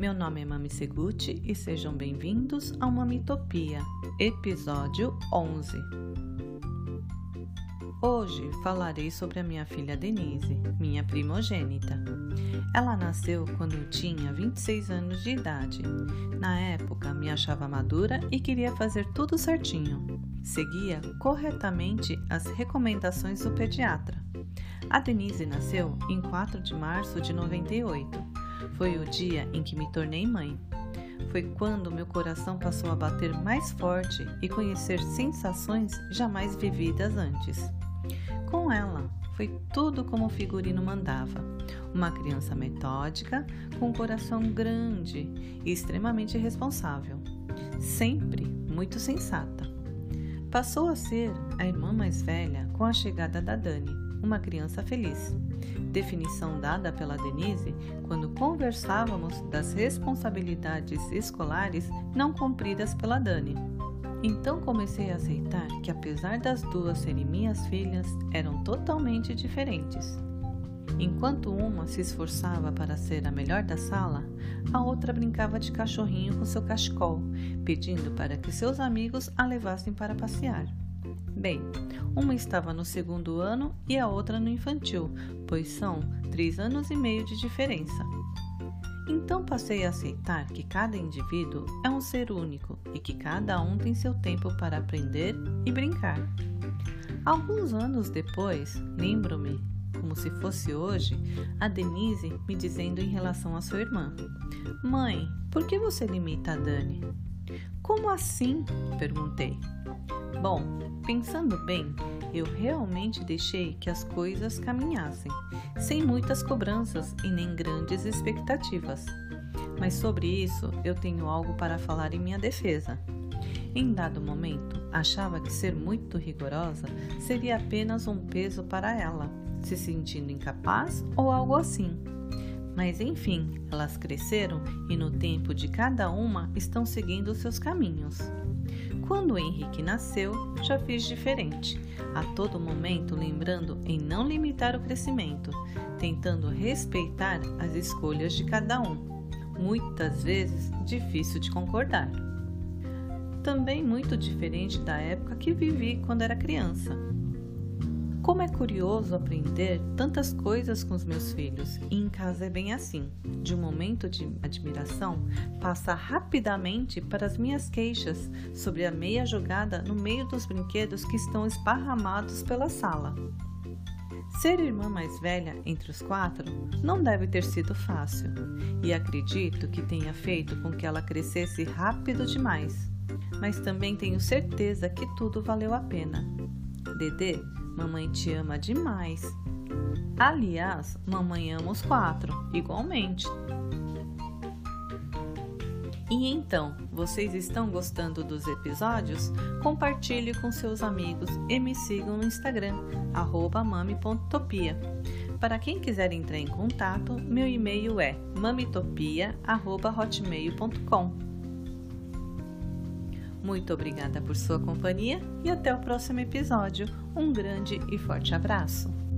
Meu nome é Mami Seguti e sejam bem-vindos ao Mamitopia, episódio 11. Hoje falarei sobre a minha filha Denise, minha primogênita. Ela nasceu quando eu tinha 26 anos de idade. Na época, me achava madura e queria fazer tudo certinho. Seguia corretamente as recomendações do pediatra. A Denise nasceu em 4 de março de 98. Foi o dia em que me tornei mãe. Foi quando meu coração passou a bater mais forte e conhecer sensações jamais vividas antes. Com ela, foi tudo como o figurino mandava. Uma criança metódica, com um coração grande e extremamente responsável. Sempre muito sensata. Passou a ser a irmã mais velha com a chegada da Dani, uma criança feliz. Definição dada pela Denise quando conversávamos das responsabilidades escolares não cumpridas pela Dani. Então comecei a aceitar que, apesar das duas serem minhas filhas, eram totalmente diferentes. Enquanto uma se esforçava para ser a melhor da sala, a outra brincava de cachorrinho com seu cachecol, pedindo para que seus amigos a levassem para passear. Bem, uma estava no segundo ano e a outra no infantil, pois são três anos e meio de diferença. Então passei a aceitar que cada indivíduo é um ser único e que cada um tem seu tempo para aprender e brincar. Alguns anos depois, lembro-me, como se fosse hoje, a Denise me dizendo em relação à sua irmã: Mãe, por que você limita a Dani? Como assim? perguntei. Bom, pensando bem, eu realmente deixei que as coisas caminhassem, sem muitas cobranças e nem grandes expectativas. Mas sobre isso eu tenho algo para falar em minha defesa. Em dado momento, achava que ser muito rigorosa seria apenas um peso para ela, se sentindo incapaz ou algo assim. Mas enfim, elas cresceram e no tempo de cada uma estão seguindo seus caminhos. Quando Henrique nasceu, já fiz diferente, a todo momento lembrando em não limitar o crescimento, tentando respeitar as escolhas de cada um. Muitas vezes difícil de concordar. Também muito diferente da época que vivi quando era criança. Como é curioso aprender tantas coisas com os meus filhos, e em casa é bem assim. De um momento de admiração, passa rapidamente para as minhas queixas sobre a meia jogada no meio dos brinquedos que estão esparramados pela sala. Ser irmã mais velha entre os quatro não deve ter sido fácil, e acredito que tenha feito com que ela crescesse rápido demais. Mas também tenho certeza que tudo valeu a pena. Dedê Mamãe te ama demais. Aliás, mamãe ama os quatro, igualmente. E então, vocês estão gostando dos episódios? Compartilhe com seus amigos e me sigam no Instagram, mami.topia. Para quem quiser entrar em contato, meu e-mail é mamitopia.hotmail.com. Muito obrigada por sua companhia e até o próximo episódio. Um grande e forte abraço!